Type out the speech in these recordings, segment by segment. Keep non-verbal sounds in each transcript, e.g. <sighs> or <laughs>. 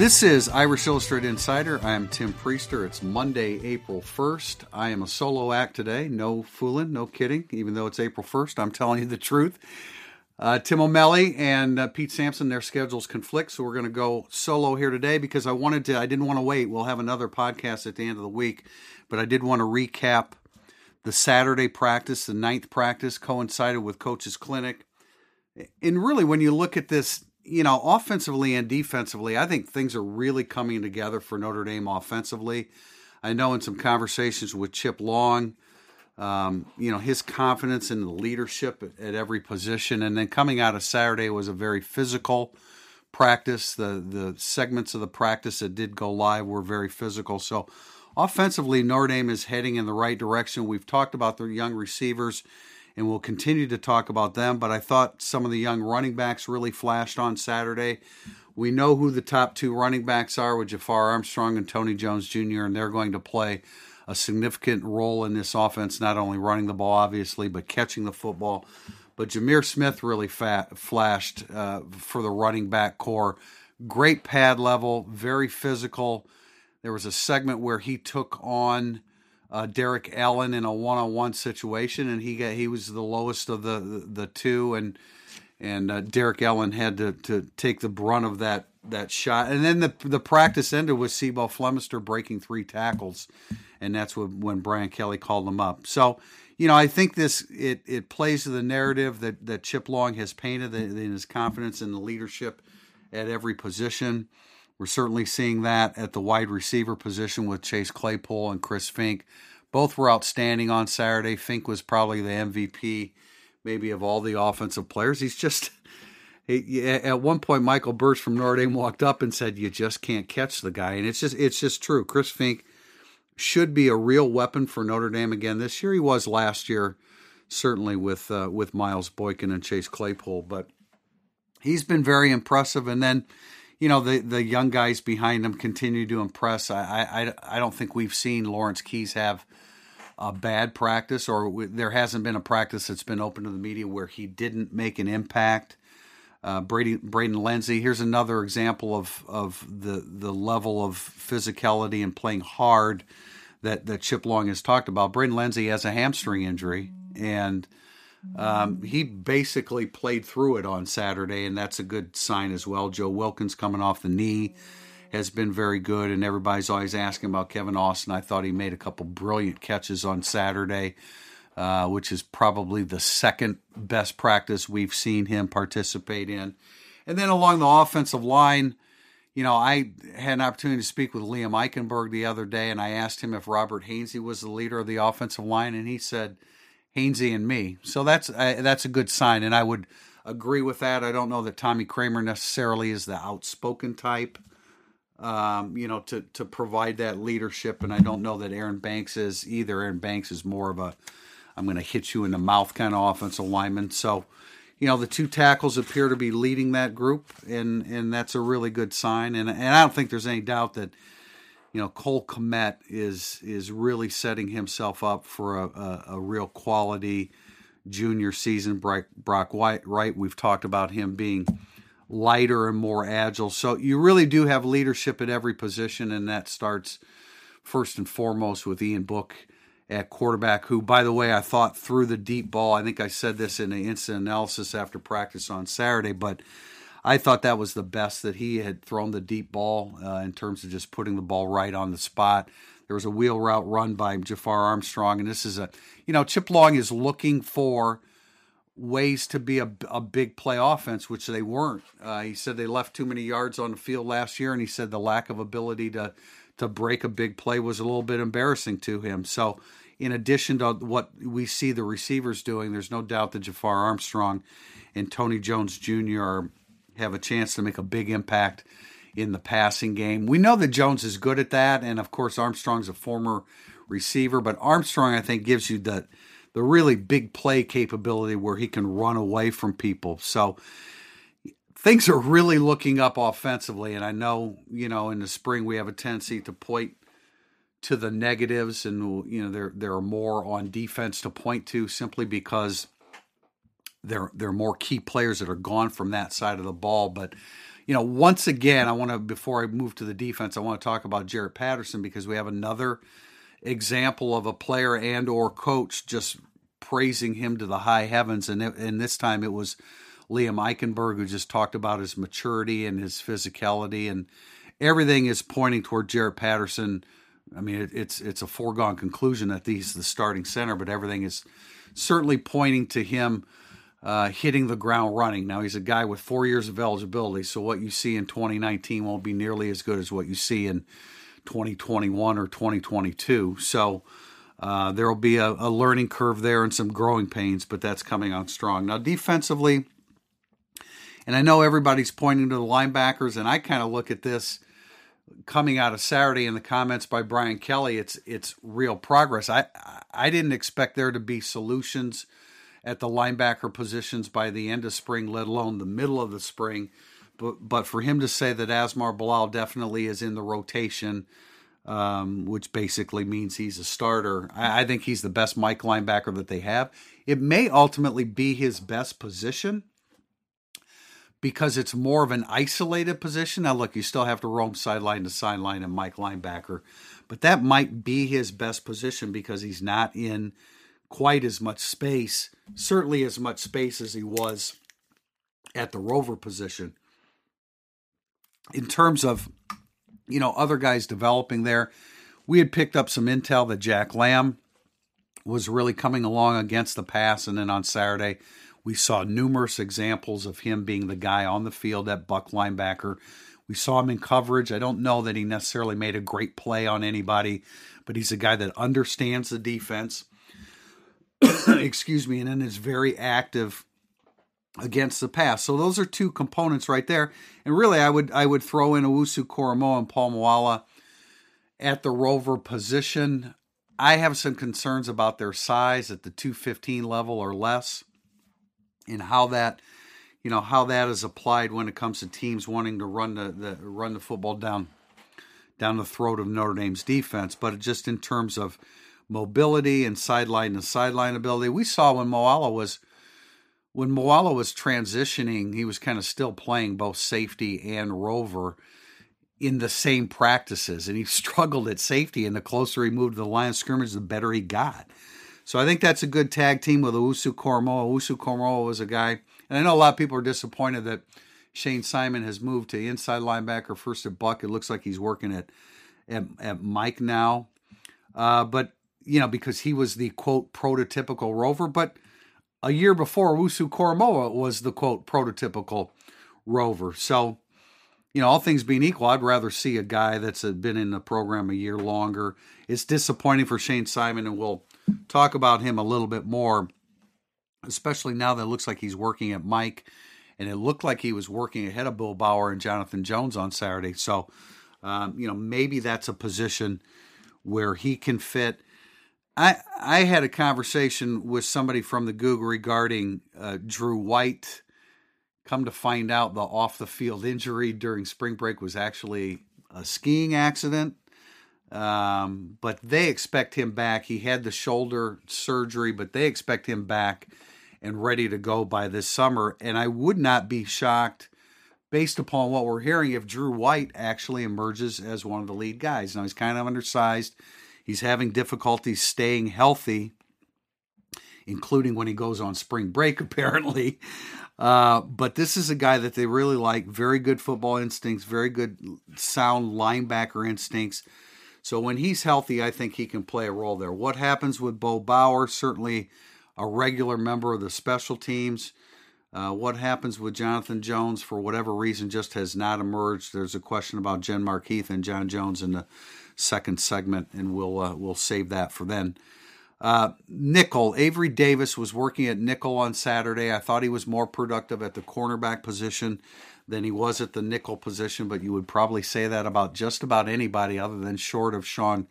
This is Irish Illustrated Insider. I am Tim Prister. It's Monday, April 1st. I am a solo act today. No fooling, no kidding. Even though it's April 1st, I'm telling you the truth. Uh, Tim O'Malley and uh, Pete Sampson, their schedules conflict, so we're going to go solo here today because I wanted to. I didn't want to wait. We'll have another podcast at the end of the week, but I did want to recap the Saturday practice. The ninth practice coincided with Coach's Clinic, and really, when you look at this you know, offensively and defensively, I think things are really coming together for Notre Dame offensively. I know in some conversations with Chip Long, um, you know, his confidence in the leadership at, at, every position. And then coming out of Saturday was a very physical practice. The the segments of the practice that did go live were very physical. So offensively, Notre Dame is heading in the right direction. We've talked about their young receivers and we'll continue to talk about them. But I thought some of the young running backs really flashed on Saturday. We know who the top two running backs are with Jafar Armstrong and Tony Jones Jr., and they're going to play a significant role in this offense, not only running the ball, obviously, but catching the football. But Jahmir Smith really fat, flashed uh, for the running back corps. Great pad level, very physical. There was a segment where he took on uh, Derrik Allen in a one-on-one situation, and he got he was the lowest of the the, the two, and and uh, Derrik Allen had to, to take the brunt of that that shot, and then the the practice ended with C'Bo Flemister breaking three tackles, and that's when when Brian Kelly called him up. So. You know, I think this it, it plays to the narrative that, that Chip Long has painted in his confidence in the leadership at every position. We're certainly seeing that at the wide receiver position with Chase Claypool and Chris Finke. Both were outstanding on Saturday. Finke was probably the MVP, maybe of all the offensive players. He's just <laughs> he, at one point Michael Bertsch from Notre Dame walked up and said, "You just can't catch the guy," and it's just it's just true. Chris Finke should be a real weapon for Notre Dame again this year. He was last year, certainly with uh, with Miles Boykin and Chase Claypool, but he's been very impressive. And then you know the the young guys behind him continue to impress. I I I don't think we've seen Lawrence Keys have a bad practice, or there hasn't been a practice that's been open to the media where he didn't make an impact. Uh, Brady Braden Lenzy. Here's another example of of the the level of physicality and playing hard that that Chip Long has talked about. Braden Lenzy has a hamstring injury and um, he basically played through it on Saturday, and that's a good sign as well. Joe Wilkins coming off the knee has been very good, and everybody's always asking about Kevin Austin. I thought he made a couple brilliant catches on Saturday, uh, which is probably the second best practice we've seen him participate in. And then along the offensive line, you know, I had an opportunity to speak with Liam Eichenberg the other day, and I asked him if Robert Hainsey was the leader of the offensive line, and he said – Hainsey and me. So that's uh, that's a good sign, and I would agree with that. I don't know that Tommy Kramer necessarily is the outspoken type, um, you know, to to provide that leadership, and I don't know that Aaron Banks is either. Aaron Banks is more of a I'm going to hit you in the mouth kind of offensive lineman. So, you know, the two tackles appear to be leading that group, and and that's a really good sign. And and I don't think there's any doubt that you know, Cole Kmet is is really setting himself up for a, a, a real quality junior season. Brock, Brock Wright, right? We've talked about him being lighter and more agile. So you really do have leadership at every position, and that starts first and foremost with Ian Book at quarterback, who, by the way, I thought threw the deep ball. I think I said this in the instant analysis after practice on Saturday, but I thought that was the best that he had thrown the deep ball uh, in terms of just putting the ball right on the spot. There was a wheel route run by Jafar Armstrong, and this is a, you know, Chip Long is looking for ways to be a, a big play offense, which they weren't. Uh, he said they left too many yards on the field last year, and he said the lack of ability to to break a big play was a little bit embarrassing to him. So, in addition to what we see the receivers doing, there's no doubt that Jafar Armstrong and Tony Jones Jr. Are, have a chance to make a big impact in the passing game. We know that Jones is good at that, and of course Armstrong's a former receiver, but Armstrong I think gives you the the really big play capability where he can run away from people. So things are really looking up offensively, and I know you know in the spring we have a tendency to point to the negatives, and you know there there are more on defense to point to simply because there there are more key players that are gone from that side of the ball. But you know, once again, I want to before I move to the defense, I want to talk about Jarrett Patterson because we have another example of a player and or coach just praising him to the high heavens, and it, and this time it was. Liam Eichenberg, who just talked about his maturity and his physicality, and everything is pointing toward Jarrett Patterson I mean, it, it's it's a foregone conclusion that he's the starting center, but everything is certainly pointing to him uh, hitting the ground running. Now he's a guy with four years of eligibility, so what you see in 2019 won't be nearly as good as what you see in 2021 or 2022. So uh, there will be a, a learning curve there and some growing pains, but that's coming on strong. Now defensively, and I know everybody's pointing to the linebackers, and I kind of look at this coming out of Saturday in the comments by Brian Kelly, it's it's real progress. I I didn't expect there to be solutions at the linebacker positions by the end of spring, let alone the middle of the spring. But but for him to say that Asmar Bilal definitely is in the rotation, um, which basically means he's a starter, I, I think he's the best Mike linebacker that they have. It may ultimately be his best position because it's more of an isolated position. Now, look, you still have to roam sideline to sideline and Mike linebacker, but that might be his best position because he's not in quite as much space, certainly as much space as he was at the rover position. In terms of, you know, other guys developing there, we had picked up some intel that Jack Lamb was really coming along against the pass, and then on Saturday, we saw numerous examples of him being the guy on the field at buck linebacker. We saw him in coverage. I don't know that he necessarily made a great play on anybody, but he's a guy that understands the defense. <coughs> Excuse me, and then is very active against the pass. So those are two components right there. And really, I would I would throw in Owusu Koramoah and Paul Moala at the rover position. I have some concerns about their size at the 215 level or less and how that you know how that is applied when it comes to teams wanting to run the, the run the football down down the throat of Notre Dame's defense, but just in terms of mobility and sideline to sideline ability, we saw when Moala was when Moala was transitioning, he was kind of still playing both safety and rover in the same practices, and he <laughs> struggled at safety. And the closer he moved to the line of scrimmage, the better he got. So I think that's a good tag team with Owusu Koramoah. Owusu Koramoah was a guy, and I know a lot of people are disappointed that Shane Simon has moved to inside linebacker first at Buck. It looks like he's working at at, at Mike now, uh, but you know because he was the quote prototypical rover. But a year before, Owusu Koramoah was the quote prototypical rover. So you know, all things being equal, I'd rather see a guy that's been in the program a year longer. It's disappointing for Shane Simon, and we'll talk about him a little bit more, especially now that it looks like he's working at Mike, and it looked like he was working ahead of Bo Bauer and Jonathan Jones on Saturday. So, um, you know, maybe that's a position where he can fit. I I had a conversation with somebody from the Google regarding uh, Drew White. Come to find out, the off the field injury during spring break was actually a skiing accident. Um, but they expect him back. He had the shoulder surgery, but they expect him back and ready to go by this summer. And I would not be shocked, based upon what we're hearing, if Drew White actually emerges as one of the lead guys. Now, he's kind of undersized, he's having difficulty staying healthy, including when he goes on spring break, <laughs> apparently. Uh, but this is a guy that they really like. Very good football instincts, very good sound linebacker instincts. So when he's healthy, I think he can play a role there. What happens with Bo Bauer? Certainly a regular member of the special teams. Uh, what happens with Jonathan Jones for whatever reason just has not emerged. There's a question about Genmark Heath and John Jones in the second segment, and we'll uh, we'll save that for then. Uh, nickel, Avery Davis was working at nickel on Saturday. I thought he was more productive at the cornerback position than he was at the nickel position, but you would probably say that about just about anybody other than short of Shaun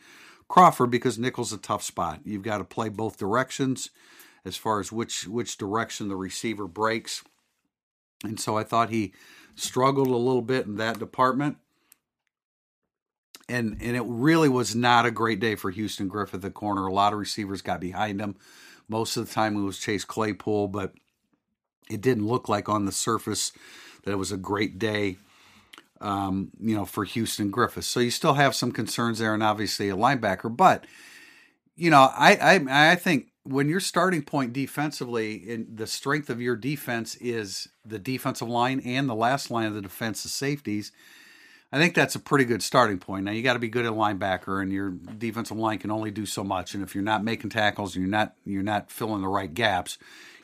Crawford because nickel's a tough spot. You've got to play both directions as far as which which direction the receiver breaks. And so I thought he struggled a little bit in that department. And and it really was not a great day for Houston Griffith the corner. A lot of receivers got behind him. Most of the time it was Chase Claypool, but it didn't look like on the surface that it was a great day, um, you know, for Houston Griffith. So you still have some concerns there, and obviously a linebacker. But you know, I I, I think when your starting point defensively, and the strength of your defense is the defensive line and the last line of the defense, the safeties. I think that's a pretty good starting point. Now you got to be good at linebacker, and your defensive line can only do so much. And if you're not making tackles, you're not you're not filling the right gaps,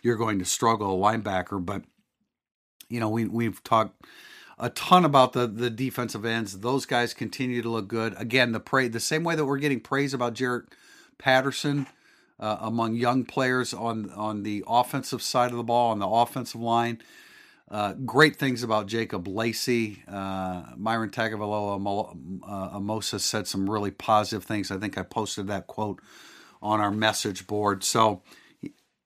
you're going to struggle linebacker. But you know, we we've talked a ton about the the defensive ends. Those guys continue to look good. Again, the praise the same way that we're getting praise about Jarrett Patterson uh, among young players on on the offensive side of the ball on the offensive line. Uh, great things about Jacob Lacey. Uh, Myron Tagovailoa uh, Amosa said some really positive things. I think I posted that quote on our message board. So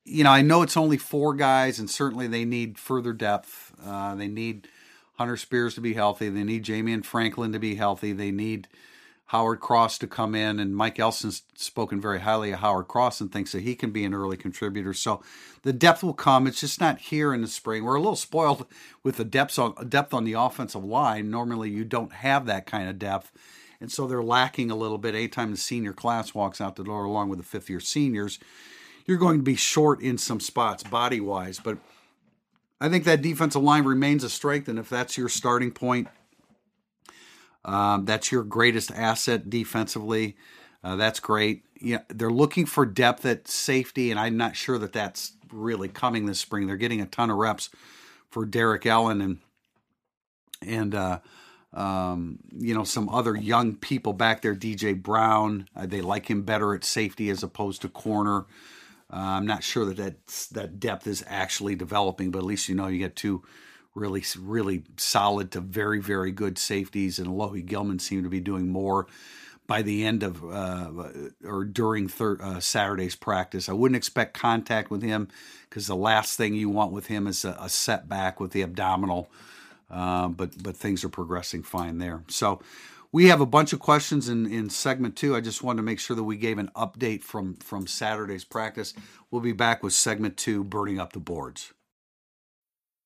you know, I know it's only four guys, and certainly they need further depth. Uh, they need Hunter Spears to be healthy. They need Jamion Franklin to be healthy. They need Howard Cross to come in, and Mike Elston's spoken very highly of Howard Cross and thinks that he can be an early contributor. So the depth will come. It's just not here in the spring. We're a little spoiled with the depth on depth on the offensive line. Normally, you don't have that kind of depth, and so they're lacking a little bit. Anytime the senior class walks out the door, along with the fifth year seniors, you're going to be short in some spots body wise. But I think that defensive line remains a strength, and if that's your starting point, um, that's your greatest asset defensively. Uh, that's great. Yeah, they're looking for depth at safety, and I'm not sure that that's really coming this spring. They're getting a ton of reps for Derrik Allen and and uh, um, you know some other young people back there. DJ Brown, uh, they like him better at safety as opposed to corner. Uh, I'm not sure that that's, that depth is actually developing, but at least you know you get two really, really solid to very, very good safeties, and Alohi Gilman seemed to be doing more by the end of uh, or during thir- uh, Saturday's practice. I wouldn't expect contact with him because the last thing you want with him is a, a setback with the abdominal. Uh, but but things are progressing fine there. So we have a bunch of questions in, in segment two. I just wanted to make sure that we gave an update from, from Saturday's practice. We'll be back with segment two, burning up the boards.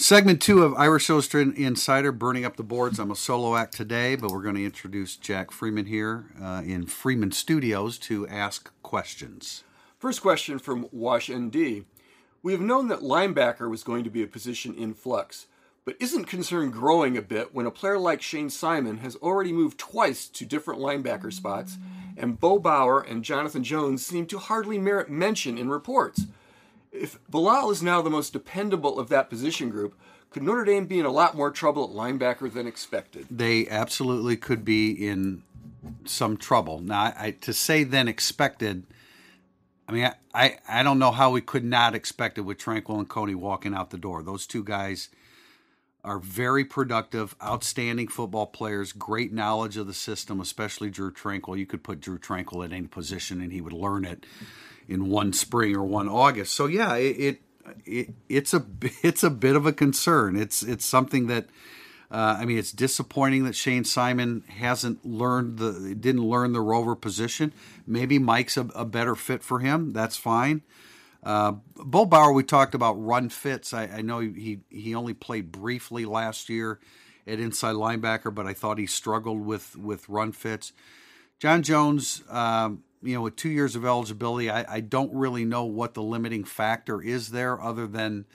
Segment two of Irish Illustrated Insider, burning up the boards. I'm a solo act today, but we're going to introduce Jack Freeman here uh, in Freeman Studios to ask questions. First question from Wash ND. We have known that linebacker was going to be a position in flux, but isn't concern growing a bit when a player like Shane Simon has already moved twice to different linebacker spots, and Bo Bauer and Jonathan Jones seem to hardly merit mention in reports? If Bilal is now the most dependable of that position group, could Notre Dame be in a lot more trouble at linebacker than expected? They absolutely could be in some trouble. Now, I, to say than expected, I mean, I, I, I don't know how we could not expect it with Tranquill and Coney walking out the door. Those two guys are very productive, outstanding football players, great knowledge of the system, especially Drew Tranquill. You could put Drew Tranquill at any position and he would learn it in one spring or one August. So yeah, it, it, it's a <laughs> it's a bit of a concern. It's it's something that uh, I mean it's disappointing that Shane Simon hasn't learned the didn't learn the rover position. Maybe Mike's a, a better fit for him. That's fine. Uh, Bo Bauer, we talked about run fits. I, I, know he he only played briefly last year at inside linebacker, but I thought he struggled with with run fits. John Jones, um, you know, with two years of eligibility, I, I don't really know what the limiting factor is there other than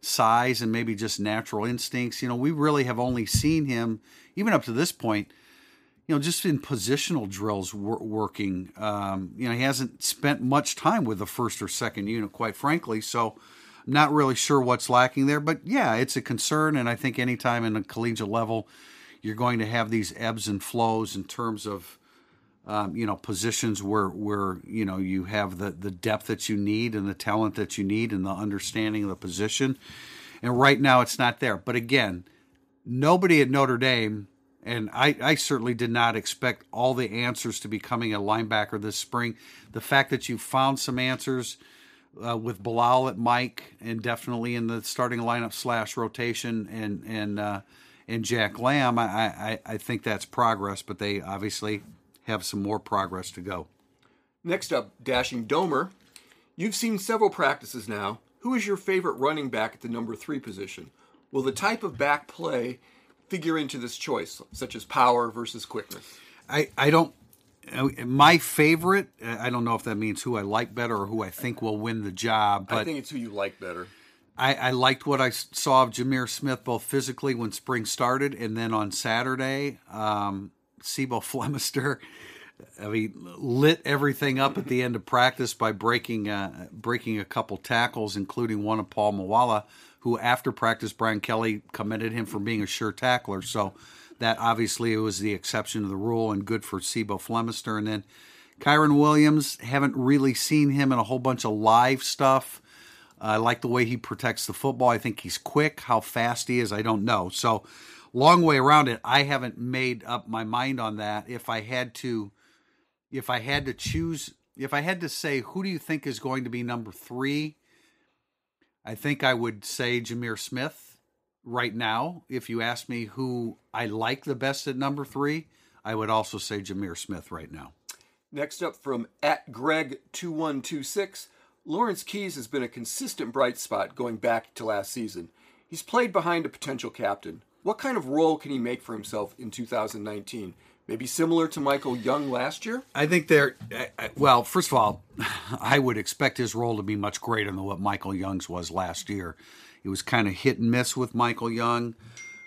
size and maybe just natural instincts. You know, we really have only seen him, even up to this point, you know, just in positional drills wor- working. Um, you know, he hasn't spent much time with the first or second unit, quite frankly. So not really sure what's lacking there. But yeah, it's a concern. And I think anytime in a collegiate level, you're going to have these ebbs and flows in terms of um, you know positions where where you know you have the the depth that you need and the talent that you need and the understanding of the position. And right now it's not there. But again nobody at Notre Dame and I, I certainly did not expect all the answers to be coming a linebacker this spring. The fact that you found some answers uh, with Bilal at Mike and definitely in the starting lineup slash rotation and and uh, and Jack Lamb I, I I think that's progress but they obviously have some more progress to go. Next up, Dashing Domer. You've seen several practices now. Who is your favorite running back at the number three position? Will the type of back play figure into this choice, such as power versus quickness? I, I don't. My favorite, I don't know if that means who I like better or who I think will win the job, but I think it's who you like better. I, I liked what I saw of Jahmir Smith both physically when spring started and then on Saturday. Um, C'Bo <laughs> Flemister. I mean, lit everything up at the end of practice by breaking uh, breaking a couple tackles, including one of Paul Moala, who after practice Brian Kelly commended him for being a sure tackler. So that obviously was the exception to the rule and good for C'Bo Flemister. And then Kyren Williams, haven't really seen him in a whole bunch of live stuff. I like the way he protects the football. I think he's quick. How fast he is, I don't know. So long way around it. I haven't made up my mind on that. If I had to, if I had to choose, if I had to say, who do you think is going to be number three? I think I would say Jahmir Smith right now. If you ask me who I like the best at number three, I would also say Jahmir Smith right now. Next up from at Greg2126, Lawrence Keys has been a consistent bright spot going back to last season. He's played behind a potential captain. What kind of role can he make for himself in 2019? Maybe similar to Michael Young last year? I think they're, well, first of all, <sighs> I would expect his role to be much greater than what Michael Young's was last year. It was kind of hit and miss with Michael Young.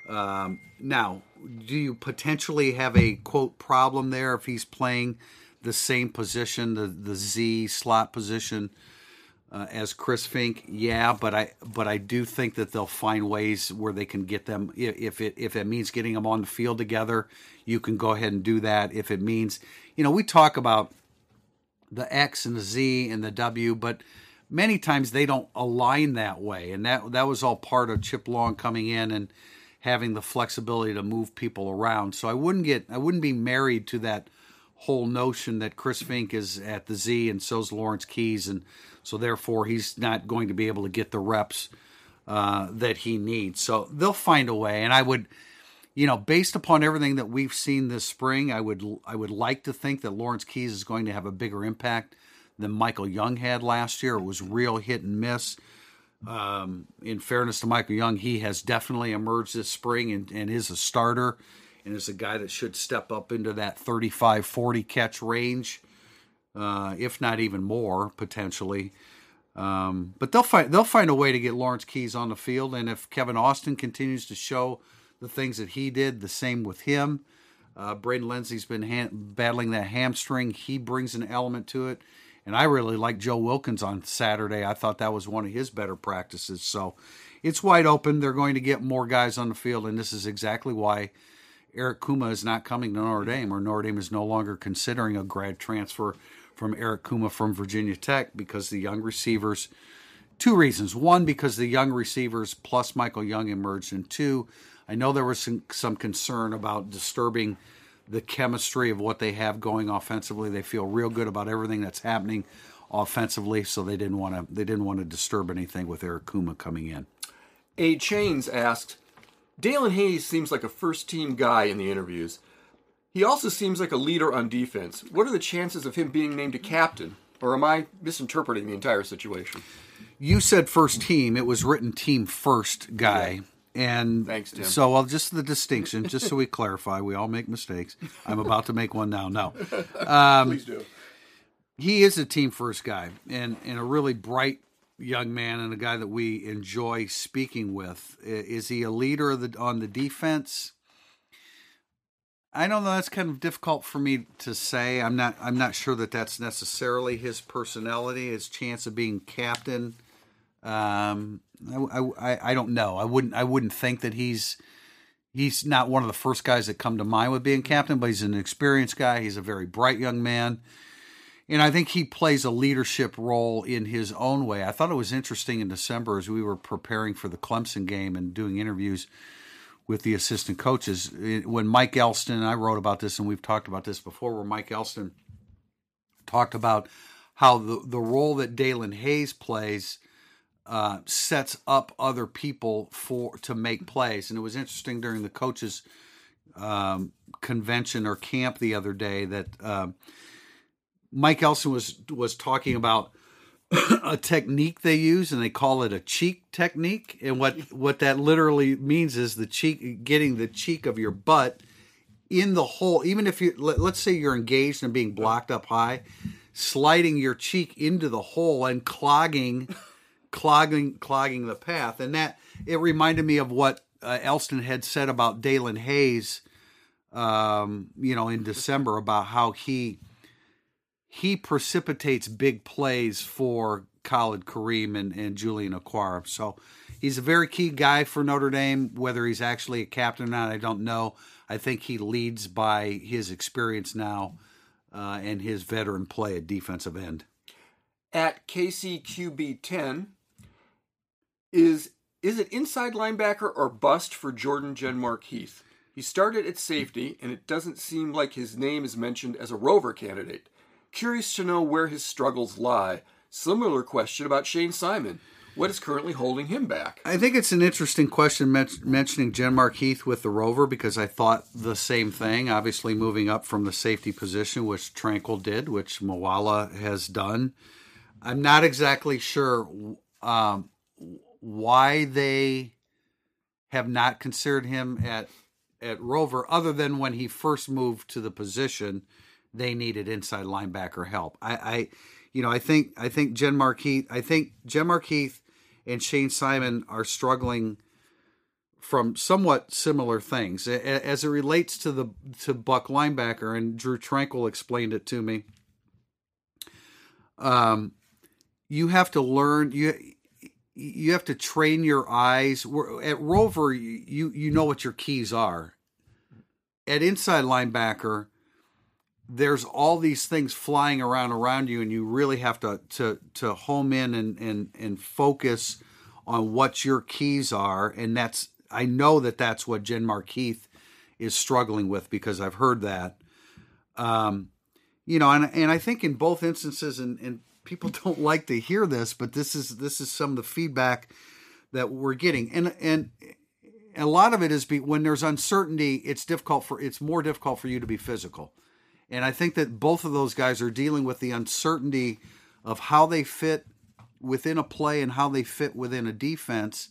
Um, now, do you potentially have a quote problem there if he's playing the same position, the, the Z slot position? Uh, as Chris Finke, yeah, but I but I do think that they'll find ways where they can get them if it if it means getting them on the field together, you can go ahead and do that. If it means, you know, we talk about the X and the Z and the W, but many times they don't align that way, and that that was all part of Chip Long coming in and having the flexibility to move people around. So I wouldn't get I wouldn't be married to that whole notion that Chris Finke is at the Z and so's Lawrence Keys and so therefore, he's not going to be able to get the reps uh, that he needs. So they'll find a way. And I would, you know, based upon everything that we've seen this spring, I would I would like to think that Lawrence Keys is going to have a bigger impact than Michael Young had last year. It was real hit and miss. Um, in fairness to Michael Young, he has definitely emerged this spring and, and is a starter and is a guy that should step up into that 35 40 catch range uh, if not even more potentially. Um, but they'll find they'll find a way to get Lawrence Keys on the field, and if Kevin Austin continues to show the things that he did, the same with him. Uh, Braden Lenzy's been ha- battling that hamstring. He brings an element to it. And I really like Joe Wilkins on Saturday. I thought that was one of his better practices. So it's wide open. They're going to get more guys on the field. And this is exactly why Eric Kumah is not coming to Notre Dame, or Notre Dame is no longer considering a grad transfer from Eric Kumah from Virginia Tech because the young receivers, two reasons. One, because the young receivers plus Michael Young emerged, and two, I know there was some, some concern about disturbing the chemistry of what they have going offensively. They feel real good about everything that's happening offensively, so they didn't want to they didn't want to disturb anything with Eric Kumah coming in. A Chains asked, Daelin Hayes seems like a first team guy in the interviews. He also seems like a leader on defense. What are the chances of him being named a captain? Or am I misinterpreting the entire situation? You said first team. It was written team first guy. Yeah. And Thanks, Tim. so, well, just the distinction, just so we <laughs> clarify, we all make mistakes. I'm about to make one now. No. Um, <laughs> Please do. he is a team first guy and, and a really bright young man and a guy that we enjoy speaking with. Is he a leader the, on the defense? I don't know. That's kind of difficult for me to say. I'm not. I'm not sure that that's necessarily his personality, his chance of being captain. Um, I, I, I don't know. I wouldn't. I wouldn't think that he's he's not one of the first guys that come to mind with being captain, but he's an experienced guy. He's a very bright young man. And I think he plays a leadership role in his own way. I thought it was interesting in December as we were preparing for the Clemson game and doing interviews with the assistant coaches. When Mike Elston, I wrote about this and we've talked about this before, where Mike Elston talked about how the, the role that Daelin Hayes plays uh, sets up other people for to make plays. And it was interesting during the coaches um, convention or camp the other day that. Uh, Mike Elston was was talking about a technique they use and they call it a cheek technique. And what what that literally means is the cheek getting the cheek of your butt in the hole. Even if you let, us say you're engaged and being blocked up high sliding your cheek into the hole and clogging clogging clogging the path. And that it reminded me of what uh, Elston had said about Daelin Hayes um, you know in December about how he he precipitates big plays for Khalid Kareem and, and Julian Okwara. So he's a very key guy for Notre Dame. Whether he's actually a captain or not, I don't know. I think he leads by his experience now uh, and his veteran play at defensive end. At KCQB 10, is is it inside linebacker or bust for Jordan Genmark Heath? He started at safety, and it doesn't seem like his name is mentioned as a rover candidate. Curious to know where his struggles lie. Similar question about Shane Simon. What is currently holding him back? I think it's an interesting question men- mentioning Genmark Heath with the Rover because I thought the same thing. Obviously, moving up from the safety position, which Tranquill did, which Moala has done. I'm not exactly sure um, why they have not considered him at at Rover, other than when he first moved to the position they needed inside linebacker help. I, I you know, I think I think Genmark Heath, I think Genmark Heath and Shane Simon are struggling from somewhat similar things as it relates to the to Buck linebacker, and Drew Tranquill explained it to me. Um, you have to learn you you have to train your eyes. At Rover, you you know what your keys are. At inside linebacker, there's all these things flying around around you and you really have to to to home in and and and focus on what your keys are. And that's I know that that's what Genmark Heath is struggling with because I've heard that. Um you know and and I think in both instances and and people <laughs> don't like to hear this but this is this is some of the feedback that we're getting. And and a lot of it is be, when there's uncertainty it's difficult for it's more difficult for you to be physical and I think that both of those guys are dealing with the uncertainty of how they fit within a play and how they fit within a defense.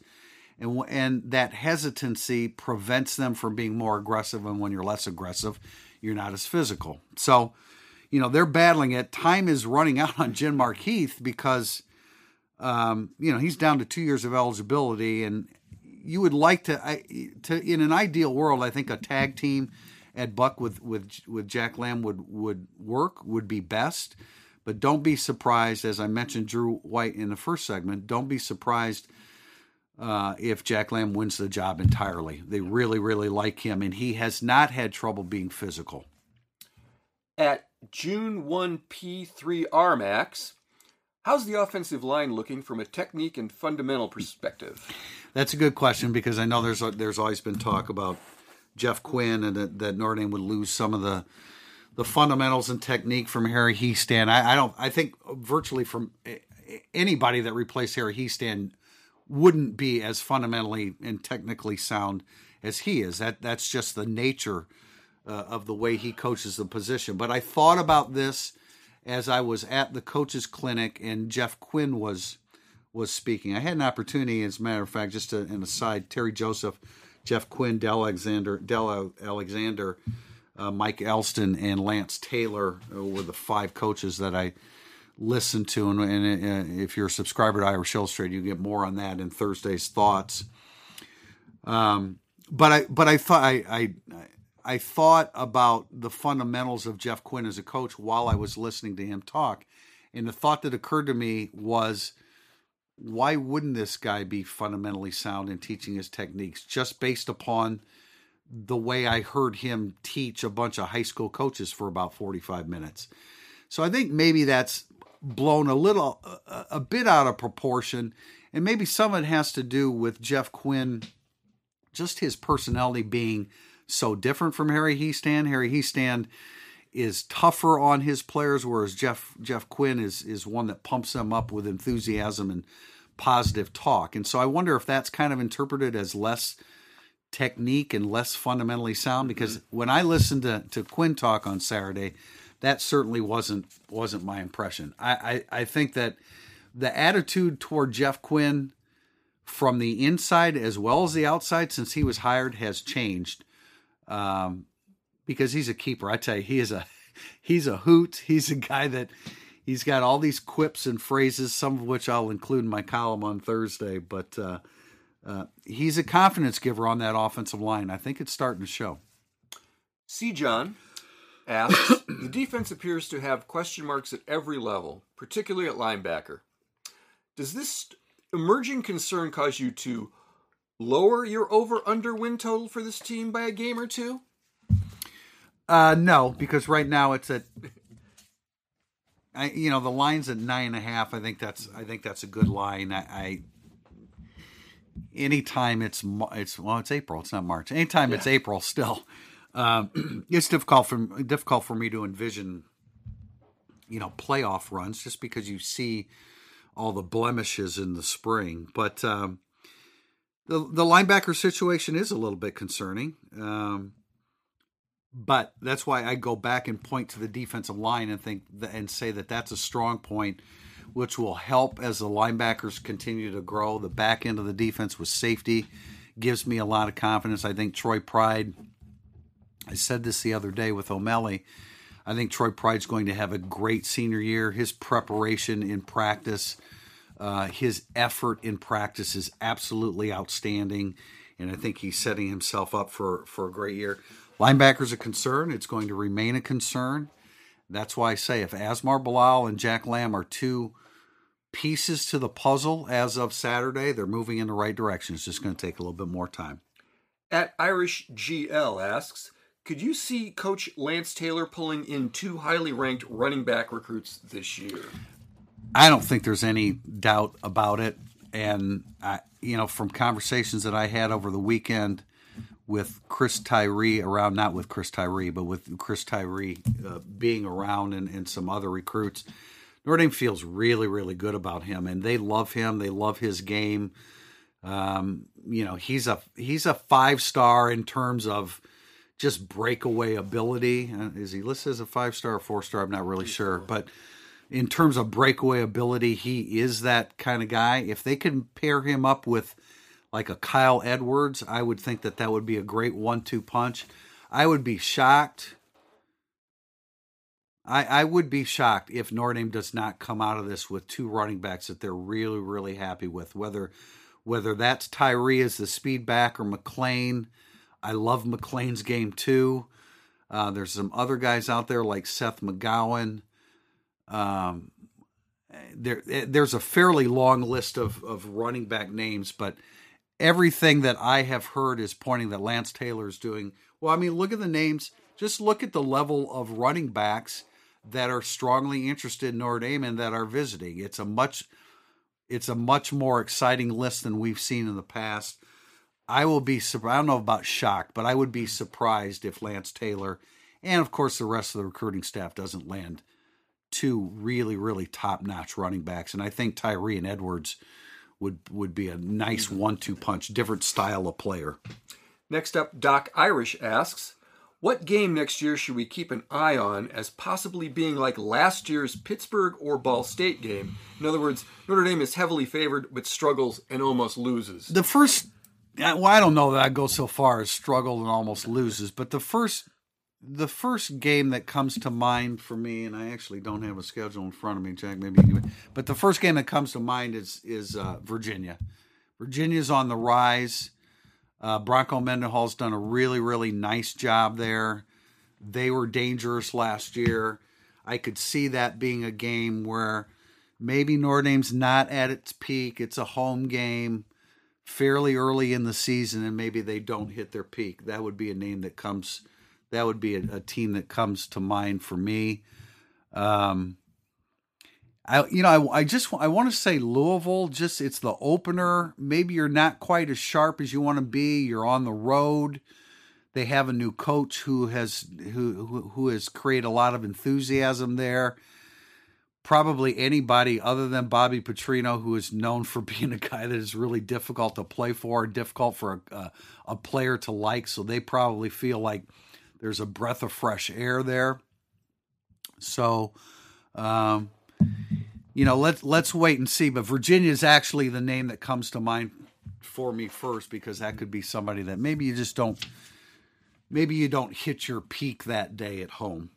And, and that hesitancy prevents them from being more aggressive. And when you're less aggressive, you're not as physical. So, you know, they're battling it. Time is running <laughs> out on Genmark Heath because, um, you know, he's down to two years of eligibility. And you would like to, I, to in an ideal world, I think a tag team – at Buck with with with Jack Lamb would would work would be best. But don't be surprised, as I mentioned Drew White in the first segment. Don't be surprised uh, if Jack Lamb wins the job entirely. They really really like him, and he has not had trouble being physical. At June one P three R Max. How's the offensive line looking from a technique and fundamental perspective? That's a good question because I know there's there's always been talk about Jeff Quinn and that, that Notre Dame would lose some of the the fundamentals and technique from Harry Hiestand. I, I don't. I think virtually from anybody that replaced Harry Hiestand wouldn't be as fundamentally and technically sound as he is. That that's just the nature uh, of the way he coaches the position. But I thought about this as I was at the coaches clinic and Jeff Quinn was was speaking. I had an opportunity, as a matter of fact, just to, an aside, Terry Joseph Jeff Quinn, Del Alexander, Alexander, uh, Mike Elston, and Lance Taylor were the five coaches that I listened to. And, and uh, if you're a subscriber to Irish Illustrated, you get more on that in Thursday's thoughts. Um, but I but I thought I, I I thought about the fundamentals of Jeff Quinn as a coach while I was listening to him talk, and the thought that occurred to me was, why wouldn't this guy be fundamentally sound in teaching his techniques just based upon the way I heard him teach a bunch of high school coaches for about 45 minutes. So I think maybe that's blown a little, a, a bit out of proportion. And maybe some of it has to do with Jeff Quinn, just his personality being so different from Harry Hiestand. Harry Hiestand is tougher on his players, whereas Jeff Jeff Quinn is is one that pumps them up with enthusiasm and positive talk. And so I wonder if that's kind of interpreted as less technique and less fundamentally sound because mm-hmm. when I listened to, to Quinn talk on Saturday, that certainly wasn't wasn't my impression. I, I, I think that the attitude toward Jeff Quinn from the inside as well as the outside since he was hired has changed. Um, because he's a keeper. I tell you, he is a <laughs> he's a hoot. He's a guy that he's got all these quips and phrases, some of which I'll include in my column on Thursday. But uh, uh, he's a confidence giver on that offensive line. I think it's starting to show. See, John asks <coughs> The defense appears to have question marks at every level, particularly at linebacker. Does this emerging concern cause you to lower your over under win total for this team by a game or two? Uh, no, because right now it's at I, you know the line's at nine and a half. I think that's I think that's a good line. I, I anytime it's it's well, it's April. It's not March. Anytime yeah. it's April, still, um, it's difficult for difficult for me to envision, you know, playoff runs just because you see all the blemishes in the spring. But um, the the linebacker situation is a little bit concerning. Um, but that's why I go back and point to the defensive line and think and say that that's a strong point which will help as the linebackers continue to grow. The back end of the defense with safety gives me a lot of confidence. I think Troy Pride, I said this the other day with O'Malley. I think Troy Pride's going to have a great senior year. His preparation in practice, uh, his effort in practice is absolutely outstanding, and I think he's setting himself up for, for a great year. Linebackers a concern. It's going to remain a concern. That's why I say if Asmar Bilal and Jack Lamb are two pieces to the puzzle as of Saturday. They're moving in the right direction. It's just going to take a little bit more time. At Irish GL asks, could you see Coach Lance Taylor pulling in two highly ranked running back recruits this year? I don't think there's any doubt about it. And I, you know, from conversations that I had over the weekend with Chris Tyree around, not with Chris Tyree, but with Chris Tyree uh, being around and, and some other recruits, Notre Dame feels really, really good about him, and they love him. They love his game. Um, you know, he's a he's a five star in terms of just breakaway ability. Uh, is he listed as a five star or four star? I'm not really sure, but in terms of breakaway ability, he is that kind of guy. If they can pair him up with like a Kyle Edwards, I would think that that would be a great one-two punch. I would be shocked I, I would be shocked if Notre Dame does not come out of this with two running backs that they're really, really happy with. Whether whether that's Tyree as the speed back or McLean, I love McLean's game too. Uh, there's some other guys out there like Seth McGowan. Um, there, there's a fairly long list of, of running back names, but everything that I have heard is pointing that Lance Taylor is doing well. I mean, look at the names. Just look at the level of running backs that are strongly interested in Notre Dame and that are visiting. It's a much it's a much more exciting list than we've seen in the past. I will be I don't know about shocked, but I would be surprised if Lance Taylor and of course the rest of the recruiting staff doesn't land two really really top-notch running backs and I think Tyree and Edwards would would be a nice mm-hmm. one-two punch, different style of player. Next up, Doc Irish asks, what game next year should we keep an eye on as possibly being like last year's Pittsburgh or Ball State game? In other words, Notre Dame is heavily favored but struggles and almost loses. The first, well, I don't know that I go so far as struggle and almost loses, but the first the first game that comes to mind for me, and I actually don't have a schedule in front of me, Jack. Maybe, you can, but the first game that comes to mind is is uh, Virginia. Virginia's on the rise. Uh, Bronco Mendenhall's done a really really nice job there. They were dangerous last year. I could see that being a game where maybe Notre Dame's not at its peak. It's a home game fairly early in the season, and maybe they don't hit their peak. That would be a name that comes that would be a, a team that comes to mind for me. Um, I you know I, I just I want to say Louisville. Just it's the opener. Maybe you're not quite as sharp as you want to be. You're on the road. They have a new coach who has who who has created a lot of enthusiasm there. Probably anybody other than Bobby Petrino, who is known for <laughs> being a guy that is really difficult to play for, difficult for a, a, a player to like. So they probably feel like there's a breath of fresh air there. So, um, you know, let's let's wait and see. But Virginia is actually the name that comes to mind for me first because that could be somebody that maybe you just don't, maybe you don't hit your peak that day at home.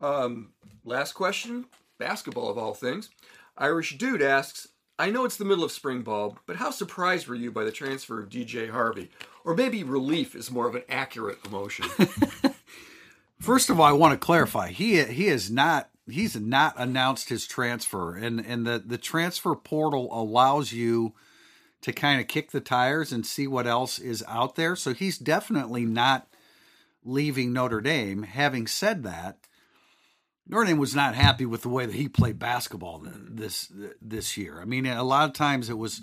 Um, last question, basketball of all things. Irish Dude asks, I know it's the middle of spring ball, but how surprised were you by the transfer of DJ Harvey? Or maybe relief is more of an accurate emotion. <laughs> First of all, I want to clarify he he is not he's not announced his transfer, and and the the transfer portal allows you to kind of kick the tires and see what else is out there. So he's definitely not leaving Notre Dame. Having said that, Notre Dame was not happy with the way that he played basketball this this year. I mean, a lot of times it was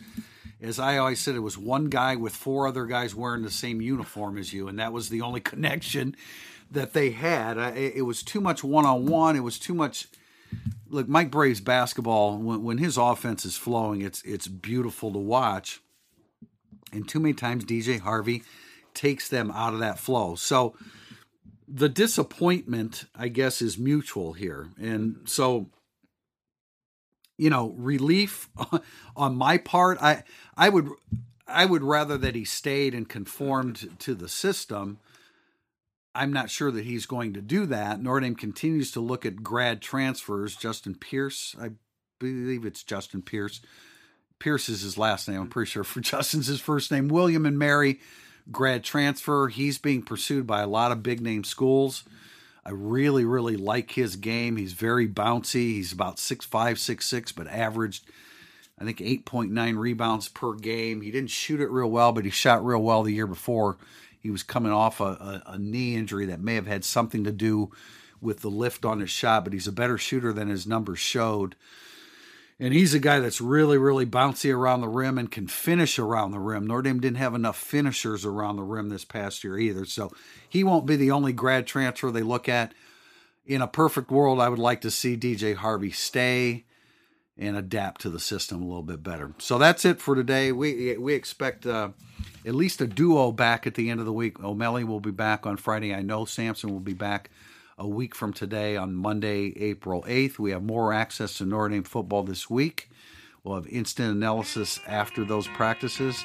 as I always said, it was one guy with four other guys wearing the same uniform as you, and that was the only <laughs> connection that they had. It was too much one on one. It was too much. Look, Mike Brey's basketball when, when his offense is flowing, it's it's beautiful to watch. And too many times DJ Harvey takes them out of that flow. So the disappointment, I guess, is mutual here, and so you know, relief <laughs> on my part. I I would I would rather that he stayed and conformed to the system. I'm not sure that he's going to do that. Notre Dame continues to look at grad transfers. Justin Pierce, I believe it's Justin Pierce. Pierce is his last name. I'm pretty sure for <laughs> Justin's his first name. William and Mary, grad transfer. He's being pursued by a lot of big name schools. I really, really like his game. He's very bouncy. He's about six five, six six, but averaged, I think, 8.9 rebounds per game. He didn't shoot it real well, but he shot real well the year before. He was coming off a, a, a knee injury that may have had something to do with the lift on his shot, but he's a better shooter than his numbers showed. And he's a guy that's really, really bouncy around the rim and can finish around the rim. Notre Dame didn't have enough finishers around the rim this past year either. So he won't be the only grad transfer they look at. In a perfect world, I would like to see DJ Harvey stay and adapt to the system a little bit better. So that's it for today. We we expect uh, at least a duo back at the end of the week. O'Malley will be back on Friday. I know Sampson will be back a week from today on Monday, April 8th. We have more access to Notre Dame football this week. We'll have instant analysis after those practices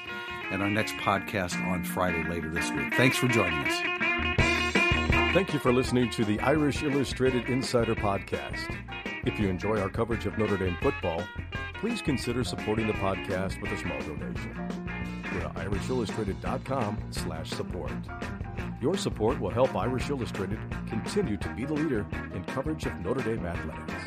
and our next podcast on Friday later this week. Thanks for joining us. Thank you for listening to the Irish Illustrated Insider Podcast. If you enjoy our coverage of Notre Dame football, please consider supporting the podcast with a small donation. Go to irishillustrated.com slash support. Your support will help Irish Illustrated continue to be the leader in coverage of Notre Dame athletics.